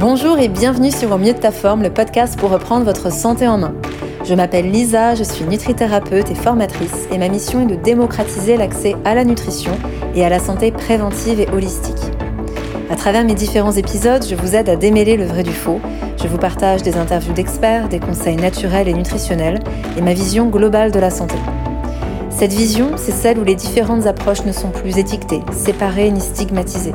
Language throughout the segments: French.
Bonjour et bienvenue sur Au mieux de ta forme, le podcast pour reprendre votre santé en main. Je m'appelle Lisa, je suis nutrithérapeute et formatrice et ma mission est de démocratiser l'accès à la nutrition et à la santé préventive et holistique. À travers mes différents épisodes, je vous aide à démêler le vrai du faux. Je vous partage des interviews d'experts, des conseils naturels et nutritionnels et ma vision globale de la santé. Cette vision, c'est celle où les différentes approches ne sont plus étiquetées, séparées ni stigmatisées.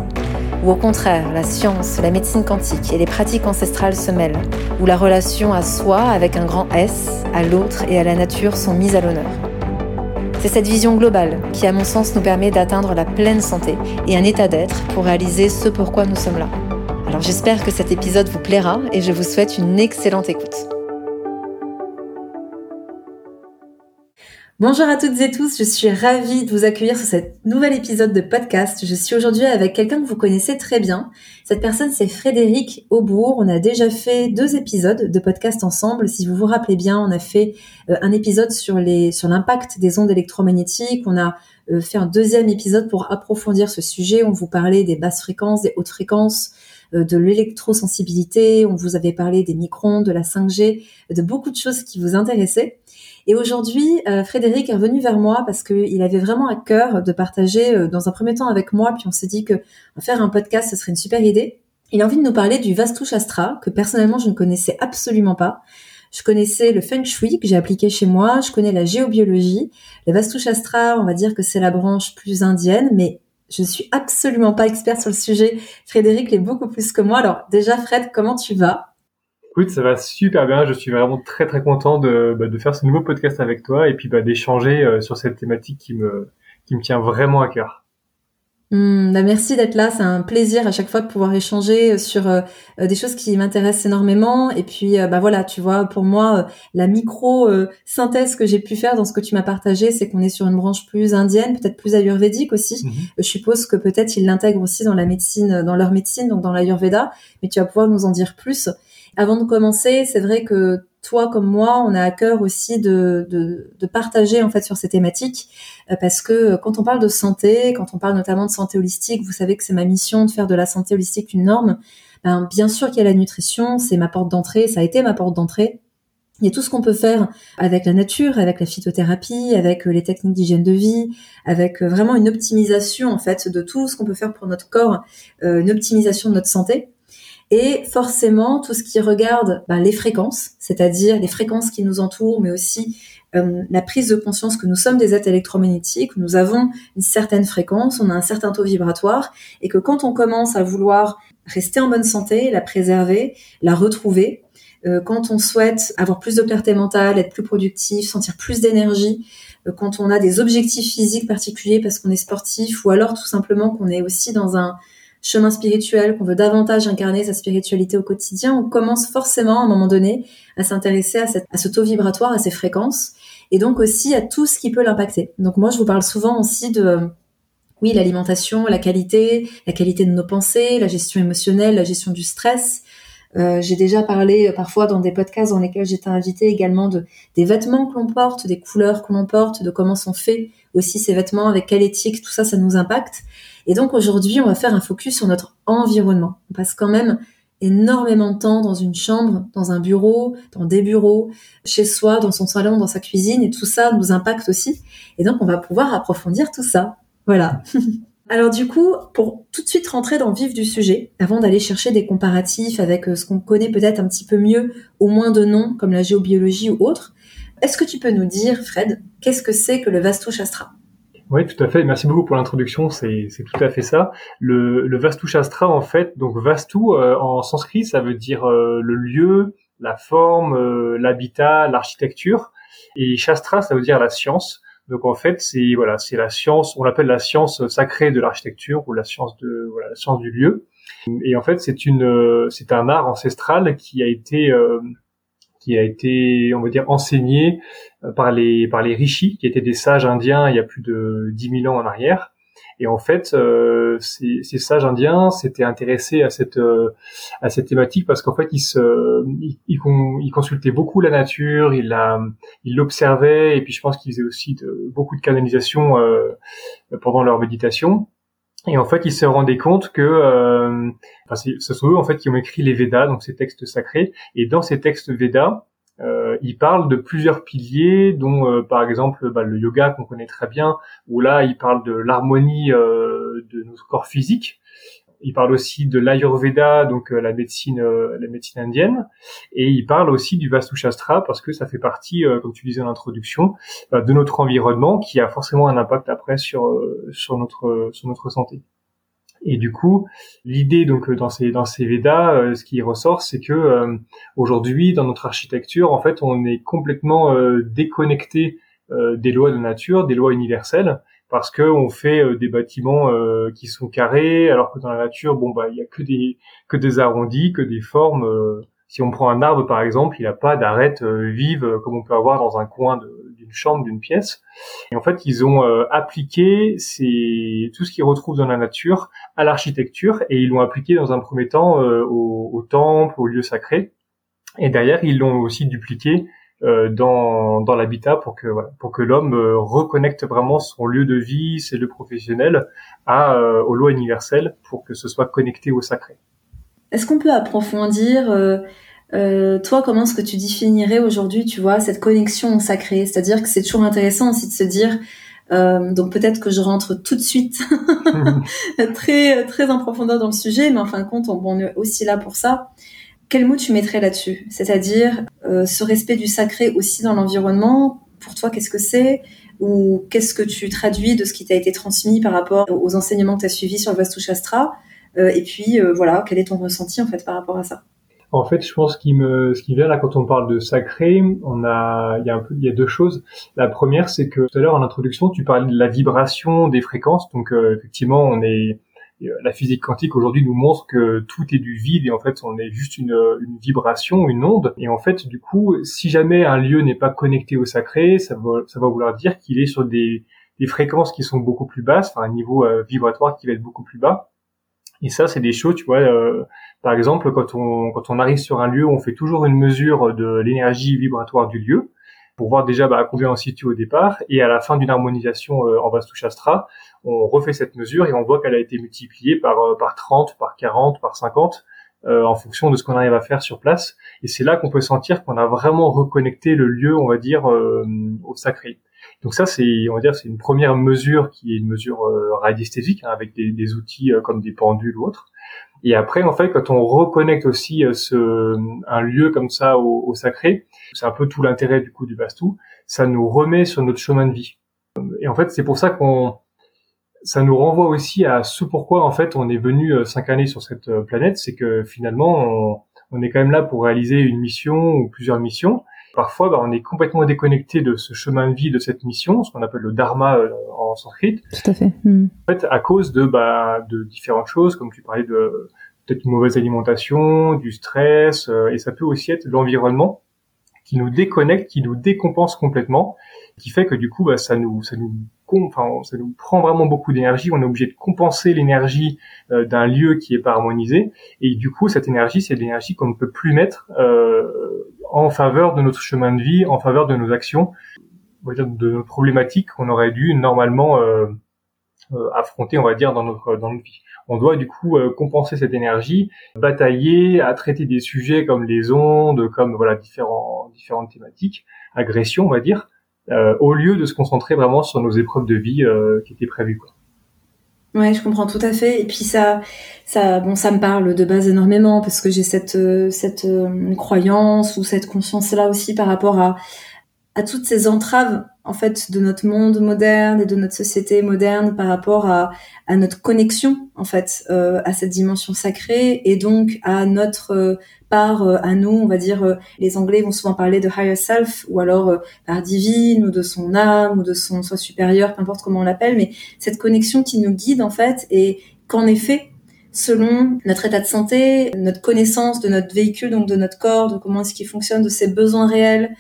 Où au contraire, la science, la médecine quantique et les pratiques ancestrales se mêlent. Où la relation à soi avec un grand S, à l'autre et à la nature sont mises à l'honneur. C'est cette vision globale qui, à mon sens, nous permet d'atteindre la pleine santé et un état d'être pour réaliser ce pourquoi nous sommes là. Alors j'espère que cet épisode vous plaira et je vous souhaite une excellente écoute. Bonjour à toutes et tous, je suis ravie de vous accueillir sur cet nouvel épisode de podcast. Je suis aujourd'hui avec quelqu'un que vous connaissez très bien. Cette personne, c'est Frédéric Aubourg. On a déjà fait deux épisodes de podcast ensemble. Si vous vous rappelez bien, on a fait euh, un épisode sur sur l'impact des ondes électromagnétiques. On a euh, fait un deuxième épisode pour approfondir ce sujet. On vous parlait des basses fréquences, des hautes fréquences, de l'électrosensibilité. On vous avait parlé des microns, de la 5G, de beaucoup de choses qui vous intéressaient. Et aujourd'hui, euh, Frédéric est revenu vers moi parce qu'il avait vraiment à cœur de partager euh, dans un premier temps avec moi, puis on s'est dit que faire un podcast, ce serait une super idée. Il a envie de nous parler du Vastu Shastra, que personnellement je ne connaissais absolument pas. Je connaissais le Feng Shui que j'ai appliqué chez moi, je connais la géobiologie. Le Vastu Shastra, on va dire que c'est la branche plus indienne, mais je suis absolument pas expert sur le sujet. Frédéric l'est beaucoup plus que moi. Alors déjà, Fred, comment tu vas? Écoute, ça va super bien. Je suis vraiment très très content de, bah, faire ce nouveau podcast avec toi et puis bah, d'échanger euh, sur cette thématique qui me qui me tient vraiment à cœur. Hmm, bah merci d'être là, c'est un plaisir à chaque fois de pouvoir échanger sur euh, euh, des choses qui m'intéressent énormément. Et puis, bah voilà, tu vois, pour moi, la micro synthèse que j'ai pu faire dans ce que tu m'as partagé, c'est qu'on est sur une branche plus indienne, peut-être plus ayurvédique aussi. Mhm. Je suppose que peut-être ils l'intègrent aussi dans la médecine, dans leur médecine, donc dans l'ayurveda. Mais tu vas pouvoir nous en dire plus. Avant de commencer, c'est vrai que toi comme moi, on a à cœur aussi de, partager en fait sur ces thématiques euh, parce que quand on parle de santé, quand on parle notamment de santé holistique, vous savez que c'est ma mission de faire de la santé holistique une norme. Ben, bien sûr qu'il y a la nutrition, c'est ma porte d'entrée, ça a été ma porte d'entrée. Il y a tout ce qu'on peut faire avec la nature, avec la phytothérapie, avec euh, les techniques d'hygiène de vie, avec euh, vraiment une optimisation en fait de tout ce qu'on peut faire pour notre corps, une optimisation de notre santé et forcément tout ce qui regarde ben, les fréquences, c'est-à-dire les fréquences qui nous entourent, mais aussi euh, la prise de conscience que nous sommes des êtres électromagnétiques, nous avons une certaine fréquence, on a un certain taux vibratoire, et que quand on commence à vouloir rester en bonne santé, la préserver, la retrouver, euh, quand on souhaite avoir plus de clarté mentale, être plus productif, sentir plus d'énergie, euh, quand on a des objectifs physiques particuliers parce qu'on est sportif, ou alors tout simplement qu'on est aussi dans un chemin spirituel, qu'on veut davantage incarner sa spiritualité au quotidien, on commence forcément à un moment donné à s'intéresser à, ce taux vibratoire, à ces fréquences, et donc aussi à tout ce qui peut l'impacter. Donc moi, je vous parle souvent aussi de, oui, l'alimentation, la qualité, la qualité de nos pensées, la gestion émotionnelle, la gestion du stress. Euh, j'ai déjà parlé euh, parfois dans des podcasts dans lesquels j'étais invitée également de des vêtements que l'on porte, des couleurs que l'on porte, de comment sont faits aussi ces vêtements, avec quelle éthique, tout ça, ça nous impacte. Et donc aujourd'hui, on va faire un focus sur notre environnement. On passe quand même énormément de temps dans une chambre, dans un bureau, dans des bureaux, chez soi, dans son salon, dans sa cuisine, et tout ça nous impacte aussi. Et donc on va pouvoir approfondir tout ça. Voilà. Alors du coup, pour tout de suite rentrer dans le vif du sujet, avant d'aller chercher des comparatifs avec euh, ce qu'on connaît peut-être un petit peu mieux, au moins de noms, comme la géobiologie ou autre, est-ce que tu peux nous dire, Fred, qu'est-ce que c'est que le Vastu Shastra oui, tout à fait. Merci beaucoup pour l'introduction. C'est, tout à fait ça. Le, le Vastu Shastra, en fait, donc Vastu euh, en sanskrit, ça veut dire euh, le lieu, la forme, euh, l'habitat, l'architecture. Et Shastra, ça veut dire la science. Donc en fait, c'est voilà, c'est la science. On l'appelle la science sacrée de l'architecture ou la science de voilà, la science du lieu. Et en fait, c'est une, c'est un art ancestral qui a été qui a été, on va dire, enseigné euh, par les par les rishis, qui étaient des sages indiens il y a plus de 10 000 ans en arrière. Et en fait, euh, ces, ces, sages indiens s'étaient intéressés à cette euh, à cette thématique parce qu'en fait, ils se ils, ils, consultaient beaucoup la nature, ils la ils l'observaient et puis je pense qu'ils faisaient aussi de, beaucoup de canalisation euh, pendant leur méditation. Et en fait, ils se rendaient compte que, euh, ce sont eux en fait qui ont écrit les Védas, donc ces textes sacrés. Et dans ces textes Védas, euh, ils parlent de plusieurs piliers, dont euh, par exemple bah, le yoga qu'on connaît très bien, où là, ils parlent de l'harmonie euh, de notre corps physique. Il parle aussi de l'Ayurveda, donc euh, la médecine, euh, la médecine indienne, et il parle aussi du Vastu Shastra parce que ça fait partie, comme tu disais en introduction, bah, de notre environnement qui a forcément un impact après sur sur notre sur notre santé. Et du coup, l'idée donc dans ces dans ces Védas, ce qui ressort, c'est que aujourd'hui dans notre architecture, en fait, on est complètement déconnecté des lois de nature, des lois universelles, parce que on fait euh, des bâtiments euh, qui sont carrés, alors que dans la nature, bon bah il y a que des que des arrondis, que des formes. Euh. si on prend un arbre par exemple, il n'a pas d'arête vive comme on peut avoir dans un coin d'une chambre, d'une pièce. Et en fait, ils ont appliqué tout ce qu'ils retrouvent dans la nature à l'architecture et ils l'ont appliqué dans un premier temps au, au temple, aux lieux sacrés. Et derrière, ils l'ont aussi dupliqué dans, dans l'habitat pour que voilà, pour que l'homme euh, reconnecte vraiment son lieu de vie, ses lieux professionnels à euh, aux lois universelles pour que ce soit connecté au sacré. Est-ce qu'on peut approfondir euh, toi, comment est-ce que tu définirais aujourd'hui, tu vois, cette connexion au sacré? C'est-à-dire que c'est toujours intéressant aussi de se dire, euh, donc peut-être que je rentre tout de suite très très en profondeur dans le sujet, mais en fin de compte, on, on est aussi là pour ça. Quel mot tu mettrais là-dessus? C'est-à-dire euh, ce respect du sacré aussi dans l'environnement. Pour toi, qu'est-ce que c'est? Ou qu'est-ce que tu traduis de ce qui t'a été transmis par rapport aux enseignements que tu as suivis sur le Vastu Shastra? Euh, Et puis euh, voilà, quel est ton ressenti en fait par rapport à ça? En fait, je pense qu'il me, ce qui vient là quand on parle de sacré, on a, il y a un peu, il y a deux choses. La première, c'est que tout à l'heure en introduction, tu parlais de la vibration des fréquences. Donc effectivement, on est, la physique quantique aujourd'hui nous montre que tout est du vide et en fait on est juste une, une vibration, une onde. Et en fait du coup, si jamais un lieu n'est pas connecté au sacré, ça va, ça va vouloir dire qu'il est sur des, des fréquences qui sont beaucoup plus basses, enfin un niveau euh, vibratoire qui va être beaucoup plus bas. Et ça, c'est des choses, tu vois. Euh, par exemple, quand on quand on arrive sur un lieu, on fait toujours une mesure de l'énergie vibratoire du lieu pour voir déjà bah, combien on situe au départ. Et à la fin d'une harmonisation en Vastu Shastra, on refait cette mesure et on voit qu'elle a été multipliée par, euh, par 30, par 40, par 50, euh, en fonction de ce qu'on arrive à faire sur place. Et c'est là qu'on peut sentir qu'on a vraiment reconnecté le lieu, on va dire, euh, au sacré. Donc ça, c'est, on va dire, c'est une première mesure qui est une mesure radiesthésique hein, avec des, des outils comme des pendules ou autres. Et après, en fait, quand on reconnecte aussi ce, un lieu comme ça au, au sacré, c'est un peu tout l'intérêt du coup du Bastou, ça nous remet sur notre chemin de vie. Et en fait, c'est pour ça qu'on ça nous renvoie aussi à ce pourquoi en fait on est venu euh, s'incarner sur cette euh, planète, c'est que finalement on, est quand même là pour réaliser une mission ou plusieurs missions. Parfois, bah, on est complètement déconnecté de ce chemin de vie, de cette mission, ce qu'on appelle le dharma euh, en sanskrit. Tout à fait. Hmm. En fait, à cause de bah, de différentes choses, comme tu parlais de peut-être une mauvaise alimentation, du stress, et ça peut aussi être l'environnement qui nous déconnecte, qui nous décompense complètement, qui fait que du coup, bah, ça nous ça nous enfin, ça nous prend vraiment beaucoup d'énergie. On est obligé de compenser l'énergie euh, d'un lieu qui est pas harmonisé. Et du coup, cette énergie, c'est l'énergie qu'on ne peut plus mettre euh, en faveur de notre chemin de vie, en faveur de nos actions, on va dire de nos problématiques qu'on aurait dû normalement euh, affronter, on va dire, dans notre dans notre vie. On doit du coup compenser cette énergie, batailler à traiter des sujets comme les ondes, comme voilà différents différentes thématiques, agression, on va dire, euh, au lieu de se concentrer vraiment sur nos épreuves de vie euh, qui étaient prévues. Quoi. Ouais, je comprends tout à fait. Et puis ça, ça, bon, ça me parle de base énormément parce que j'ai cette euh, cette croyance ou cette conscience là aussi par rapport à à toutes ces entraves en fait de notre monde moderne et de notre société moderne par rapport à, à notre connexion en fait euh, à cette dimension sacrée et donc à notre euh, part euh, à nous on va dire les anglais vont souvent parler de higher self ou alors part divine ou de son âme ou de son soi supérieur peu importe comment on l'appelle mais cette connexion qui nous guide en fait et qu'en effet selon notre état de santé notre connaissance de notre véhicule donc de notre corps de comment est-ce qu'il fonctionne de ses besoins réels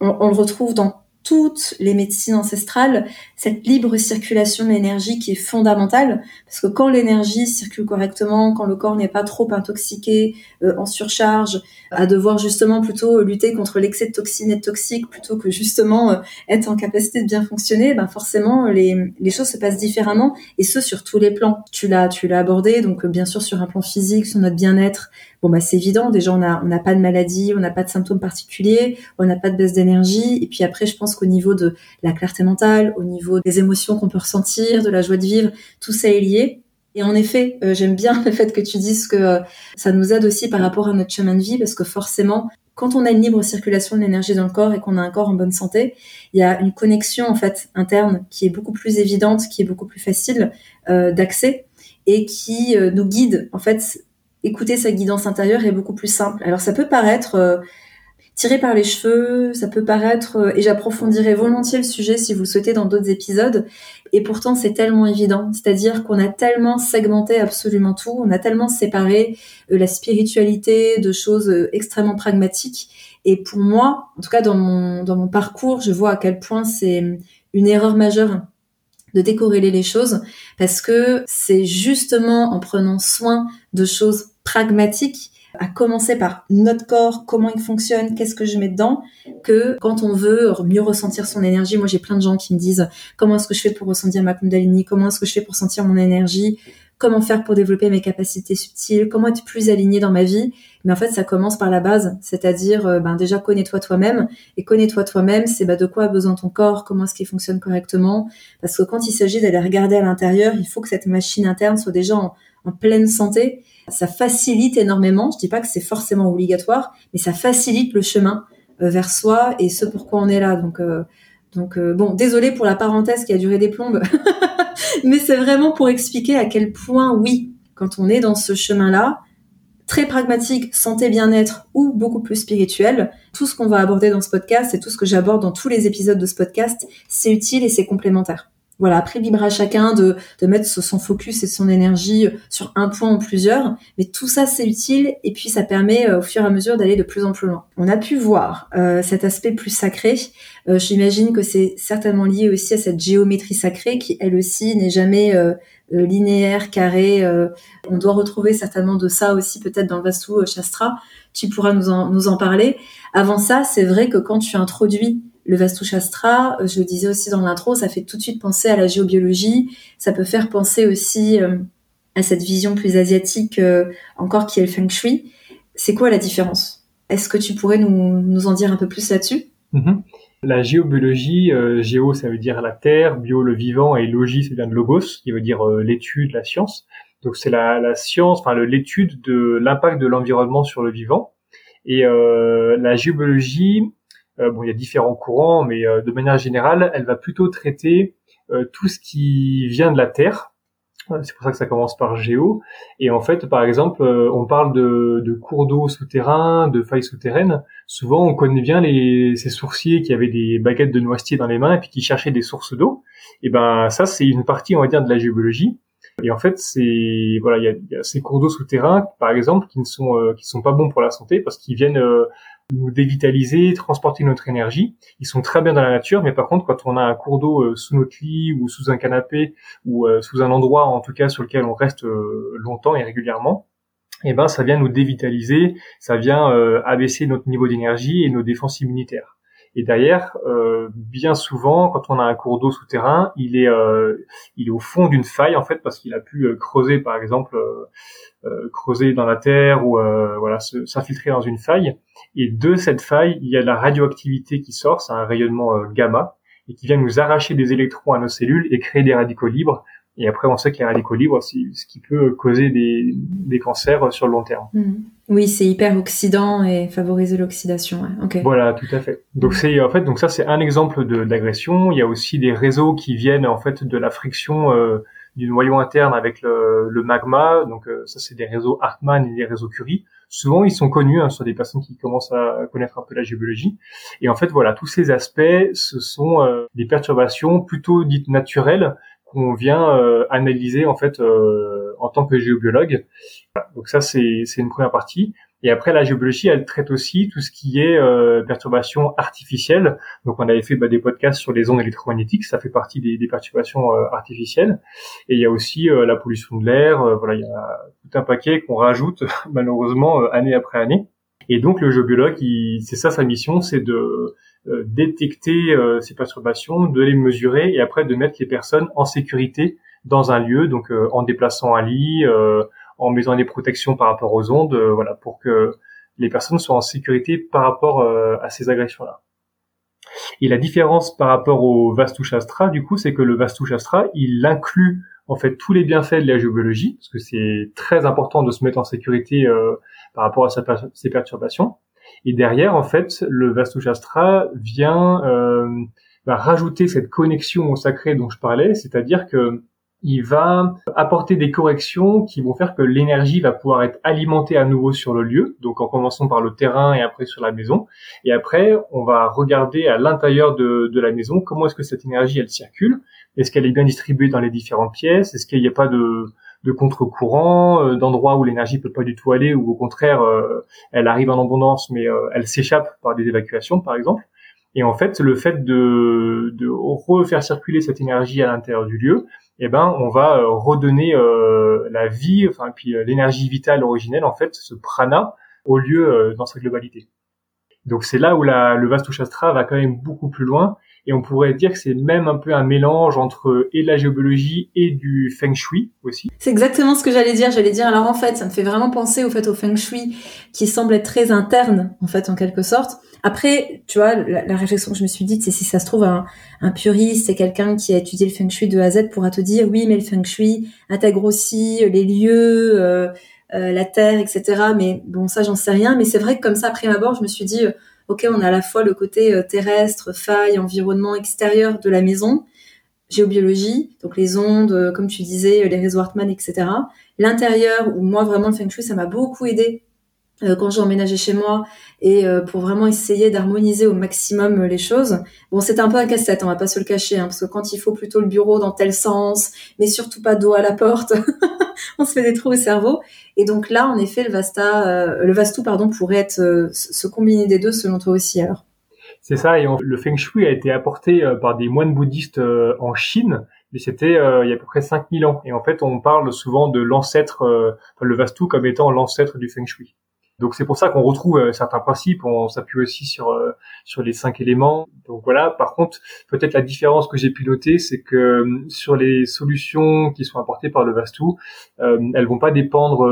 on, le retrouve dans toutes les médecines ancestrales, cette libre circulation de l'énergie qui est fondamentale, parce que quand l'énergie circule correctement, quand le corps n'est pas trop intoxiqué, euh, en surcharge, à devoir justement plutôt lutter contre l'excès de toxines et toxiques plutôt que justement euh, être en capacité de bien fonctionner, ben forcément les, choses se passent différemment et ce sur tous les plans. Tu l'as tu l'as abordé donc bien sûr sur un plan physique, sur notre bien-être, Bon bah c'est évident, déjà on n'a pas de maladie, on n'a pas de symptômes particuliers, on n'a pas de baisse d'énergie et puis après je pense qu'au niveau de la clarté mentale, au niveau des émotions qu'on peut ressentir, de la joie de vivre, tout ça est lié. Et en effet, euh, j'aime bien le fait que tu dises que euh, ça nous aide aussi par rapport à notre chemin de vie parce que forcément quand on a une libre circulation de l'énergie dans le corps et qu'on a un corps en bonne santé, il y a une connexion en fait interne qui est beaucoup plus évidente, qui est beaucoup plus facile euh, d'accès et qui nous guide en fait écouter sa guidance intérieure est beaucoup plus simple. Alors ça peut paraître tiré par les cheveux, ça peut paraître, euh, et j'approfondirai volontiers le sujet si vous souhaitez dans d'autres épisodes, et pourtant c'est tellement évident, c'est-à-dire qu'on a tellement segmenté absolument tout, on a tellement séparé euh, la spiritualité de choses extrêmement pragmatiques, et pour moi, en tout cas dans mon, dans mon parcours, je vois à quel point c'est une erreur majeure de décorréler les choses. Parce que c'est justement en prenant soin de choses pragmatiques à commencer par notre corps, comment il fonctionne, qu'est-ce que je mets dedans, que quand on veut mieux ressentir son énergie, moi j'ai plein de gens qui me disent comment est-ce que je fais pour ressentir ma kundalini, comment est-ce que je fais pour sentir mon énergie, comment faire pour développer mes capacités subtiles, comment être plus aligné dans ma vie. Mais en fait, ça commence par la base, c'est-à-dire euh, ben déjà connais-toi toi-même et connais-toi toi-même, c'est ben, de quoi a besoin ton corps, comment est-ce qu'il fonctionne correctement. Parce que quand il s'agit d'aller regarder à l'intérieur, il faut que cette machine interne soit déjà en, pleine santé. Ça facilite énormément. Je dis pas que c'est forcément obligatoire, mais ça facilite le chemin euh, vers soi et ce pourquoi on est là. Donc euh, donc bon, désolé pour la parenthèse qui a duré des plombes. mais c'est vraiment pour expliquer à quel point, oui, quand on est dans ce chemin-là, très pragmatique, santé, bien-être ou beaucoup plus spirituel, tout ce qu'on va aborder dans ce podcast et tout ce que j'aborde dans tous les épisodes de ce podcast, c'est utile et c'est complémentaire. Voilà, après libre à chacun de, de mettre son focus et son énergie sur un point ou plusieurs, mais tout ça c'est utile et puis ça permet euh, au fur et à mesure d'aller de plus en plus loin. On a pu voir euh, cet aspect plus sacré. Euh, J'imagine que c'est certainement lié aussi à cette géométrie sacrée qui elle aussi n'est jamais euh, linéaire, carré. on doit retrouver certainement de ça aussi peut-être dans le Vastu Shastra. Tu pourras nous en, nous en parler. Avant ça, c'est vrai que quand tu introduis le Vastu Shastra, euh, je le disais aussi dans l'intro, ça fait tout de suite penser à la géobiologie. Ça peut faire penser aussi euh, à cette vision plus asiatique euh, encore qui est le Feng Shui. C'est quoi la différence? Est-ce que tu pourrais nous, nous, en dire un peu plus là-dessus? Mm-hmm. La géobiologie, géo ça veut dire la terre, bio le vivant et logie ça vient de logos, qui veut dire l'étude, la science. Donc c'est la, la, science, enfin l'étude de l'impact de l'environnement sur le vivant. Et la géobiologie, bon, il y a différents courants, mais euh, de manière générale, elle va plutôt traiter euh, tout ce qui vient de la Terre. C'est pour ça que ça commence par géo. Et en fait, par exemple, on parle de, de cours d'eau souterrains, de failles souterraines. Souvent, on connaît bien les, ces sourciers qui avaient des baguettes de noisetier dans les mains et puis qui cherchaient des sources d'eau. Et ben, ça, c'est une partie, on va dire, de la géologie. Et en fait, c'est voilà, il y a, y a, ces cours d'eau souterrains, par exemple, qui ne sont qui sont pas bons pour la santé parce qu'ils viennent nous dévitaliser, transporter notre énergie. Ils sont très bien dans la nature, mais par contre, quand on a un cours d'eau euh, sous notre lit ou sous un canapé ou euh, sous un endroit, en tout cas, sur lequel on reste euh, longtemps et régulièrement, eh ben, ça vient nous dévitaliser, ça vient abaisser notre niveau d'énergie et nos défenses immunitaires. Et derrière, bien souvent, quand on a un cours d'eau souterrain, il est, il est au fond d'une faille en fait parce qu'il a pu creuser, par exemple, euh, creuser dans la terre ou euh, voilà s'infiltrer dans une faille. Et de cette faille, il y a de la radioactivité qui sort, c'est un rayonnement euh, gamma et qui vient nous arracher des électrons à nos cellules et créer des radicaux libres. Et après, on sait que les radicaux libres, c'est ce qui peut causer des, des cancers sur le long terme. Mmh. Oui, c'est hyper oxydant et favoriser l'oxydation. Ouais. Voilà, tout à fait. Donc c'est en fait, donc ça c'est un exemple d'agression. Il y a aussi des réseaux qui viennent en fait de la friction euh, du noyau interne avec le, le magma. Donc euh, ça, c'est des réseaux Hartmann et des réseaux Curie. Souvent, ils sont connus, hein, sur des personnes qui commencent à connaître un peu la géologie. Et en fait, voilà, tous ces aspects, ce sont euh, des perturbations plutôt dites naturelles qu'on vient euh, analyser en fait en tant que géobiologue. Donc ça, c'est une première partie. Et après, la géobiologie, elle traite aussi tout ce qui est euh, perturbations artificielles. Donc, on avait fait bah, des podcasts sur les ondes électromagnétiques, ça fait partie des, des perturbations euh, artificielles. Et il y a aussi euh, la pollution de l'air. Euh, voilà, il y a tout un paquet qu'on rajoute malheureusement année après année. Et donc, le géobiologue, c'est ça sa mission, c'est de détecter ces perturbations, de les mesurer et après de mettre les personnes en sécurité dans un lieu, donc en déplaçant un lit, en mettant des protections par rapport aux ondes, euh, voilà, pour que les personnes soient en sécurité par rapport euh, à ces agressions-là. Et la différence par rapport au Vastu Shastra, du coup, c'est que le Vastu Shastra, il inclut en fait tous les bienfaits de la géobiologie, parce que c'est très important de se mettre en sécurité euh, par rapport à ces perturbations. Et derrière, en fait, le Vastu Shastra vient euh, rajouter cette connexion au sacré dont je parlais, c'est-à-dire que il va apporter des corrections qui vont faire que l'énergie va pouvoir être alimentée à nouveau sur le lieu, donc en commençant par le terrain et après sur la maison. Et après, on va regarder à l'intérieur de, la maison comment est-ce que cette énergie elle circule, est-ce qu'elle est bien distribuée dans les différentes pièces, est-ce qu'il n'y a pas de, de contre-courant, euh, d'endroits où l'énergie peut pas du tout aller, ou au contraire, euh, elle arrive en abondance mais euh, elle s'échappe par des évacuations par exemple. Et en fait, le fait de, de refaire circuler cette énergie à l'intérieur du lieu, eh ben on va euh, redonner euh, la vie, enfin puis euh, l'énergie vitale originelle en fait, ce prana au lieu dans sa globalité. Donc c'est là où la, le Vastu Shastra va quand même beaucoup plus loin et on pourrait dire que c'est même un peu un mélange entre et la géobiologie et du feng shui aussi. C'est exactement ce que j'allais dire. J'allais dire alors en fait, ça me fait vraiment penser au fait au feng shui qui semble être très interne en fait en quelque sorte. Après, tu vois, la, réflexion que je me suis dite, c'est si ça se trouve un, puriste, c'est quelqu'un qui a étudié le feng shui de A à Z pourra te dire oui, mais le feng shui intègre aussi les lieux, euh, euh, la terre, etc. Mais bon, ça j'en sais rien. Mais c'est vrai que comme ça, après abord, je me suis dit ok, on a à la fois le côté euh, terrestre, faille, environnement extérieur de la maison, géobiologie, donc les ondes, euh, comme tu disais, les réseaux etc. L'intérieur, où moi vraiment le feng shui, ça m'a beaucoup aidé euh, quand j'ai emménagé chez moi et euh, pour vraiment essayer d'harmoniser au maximum euh, les choses. Bon, c'est un peu un casse-tête, on va pas se le cacher, hein, parce que quand il faut plutôt le bureau dans tel sens, mais surtout pas d'eau à la porte, on se fait des trous au cerveau. Et donc là, en effet, le Vasta, le Vastu, pardon, pourrait être se combiner des deux selon toi aussi. Alors. C'est ça, et le Feng Shui a été apporté par des moines bouddhistes en Chine, mais c'était il y a à peu près 5000 ans. Et en fait, on parle souvent de l'ancêtre, le Vastu comme étant l'ancêtre du Feng Shui. Donc c'est pour ça qu'on retrouve euh, certains principes. On s'appuie aussi sur euh, sur les cinq éléments. Donc voilà. Par contre, peut-être la différence que j'ai pu noter, c'est que euh, sur les solutions qui sont apportées par le Vastu, elles vont pas dépendre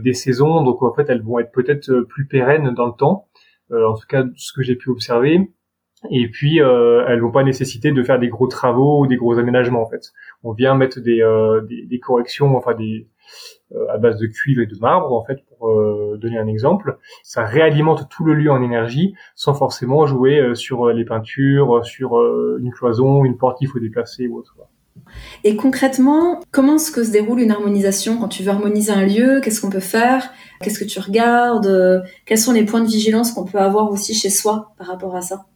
des saisons. Donc en fait, elles vont être peut-être plus pérennes dans le temps. en tout cas, ce que j'ai pu observer. Et puis, elles vont pas nécessiter de faire des gros travaux ou des gros aménagements en fait. On vient mettre des, des, des corrections, enfin des, à base de cuivre et de marbre en fait pour euh, donner un exemple. Ça réalimente tout le lieu en énergie sans forcément jouer euh, sur les peintures sur une cloison une porte qu'il faut déplacer ou autre et concrètement, comment est-ce que se déroule une harmonisation quand tu veux harmoniser un lieu? Qu'est-ce qu'on peut faire? Qu'est-ce que tu regardes? Quels sont les points de vigilance qu'on peut avoir aussi chez soi par rapport à ça?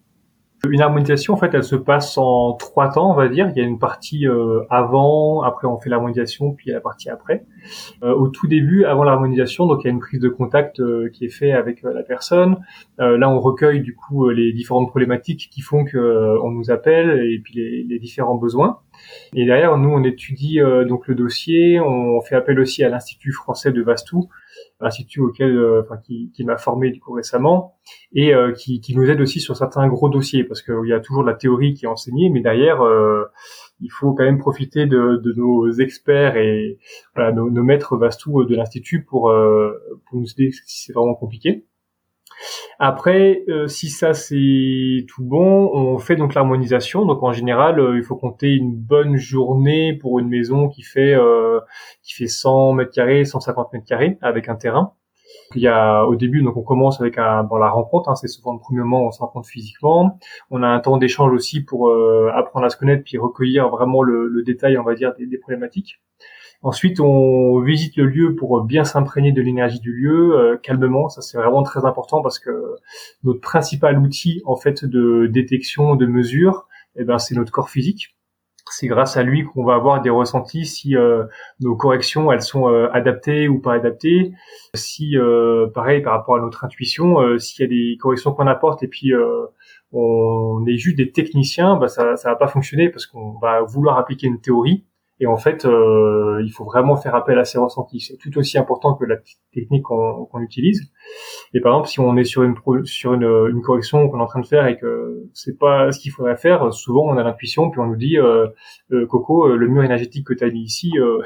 Une harmonisation, en fait, elle se passe en trois temps, on va dire. Il y a une partie euh, avant, après on fait l'harmonisation, puis il y a la partie après. Euh, au tout début, avant l'harmonisation, donc il y a une prise de contact euh, qui est faite avec la personne. là, on recueille du coup les différentes problématiques qui font que on nous appelle et puis les, les, différents besoins. Et derrière, nous, on étudie donc le dossier. On fait appel aussi à l'Institut français de Vastou institut auquel, euh, enfin, qui, qui m'a formé du coup récemment, et euh, qui, qui, nous aide aussi sur certains gros dossiers, parce qu'il y a toujours de la théorie qui est enseignée, mais derrière, euh, il faut quand même profiter de, de nos experts et voilà, nos, maîtres vastou de l'institut pour, pour nous aider si c'est vraiment compliqué. Après, euh, si ça c'est tout bon, on fait donc l'harmonisation. Donc en général, euh, il faut compter une bonne journée pour une maison qui fait euh, qui fait 100 mètres carrés, 150 mètres carrés avec un terrain. Il y a au début, donc on commence avec un, la rencontre. Hein, c'est souvent le premier moment où on se rencontre physiquement. On a un temps d'échange aussi pour apprendre à se connaître puis recueillir vraiment le, le détail, on va dire, des, des problématiques. Ensuite, on visite le lieu pour bien s'imprégner de l'énergie du lieu, euh, calmement. Ça, c'est vraiment très important parce que notre principal outil, en fait, de détection, de mesure, eh ben, c'est notre corps physique. c'est grâce à lui qu'on va avoir des ressentis si euh, nos corrections elles sont euh, adaptées ou pas adaptées. Si euh, pareil par rapport à notre intuition, s'il y a des corrections qu'on apporte et puis on est juste des techniciens, bah ça ça va pas fonctionner parce qu'on va vouloir appliquer une théorie et en fait, euh, il faut vraiment faire appel à ses ressentis. C'est tout aussi important que la technique qu'on utilise. Et par exemple, si on est sur une sur une, une correction qu'on est en train de faire et que c'est pas ce qu'il faudrait faire, souvent on a l'intuition puis on nous dit euh, euh Coco, euh, le mur énergétique que tu as mis ici, euh,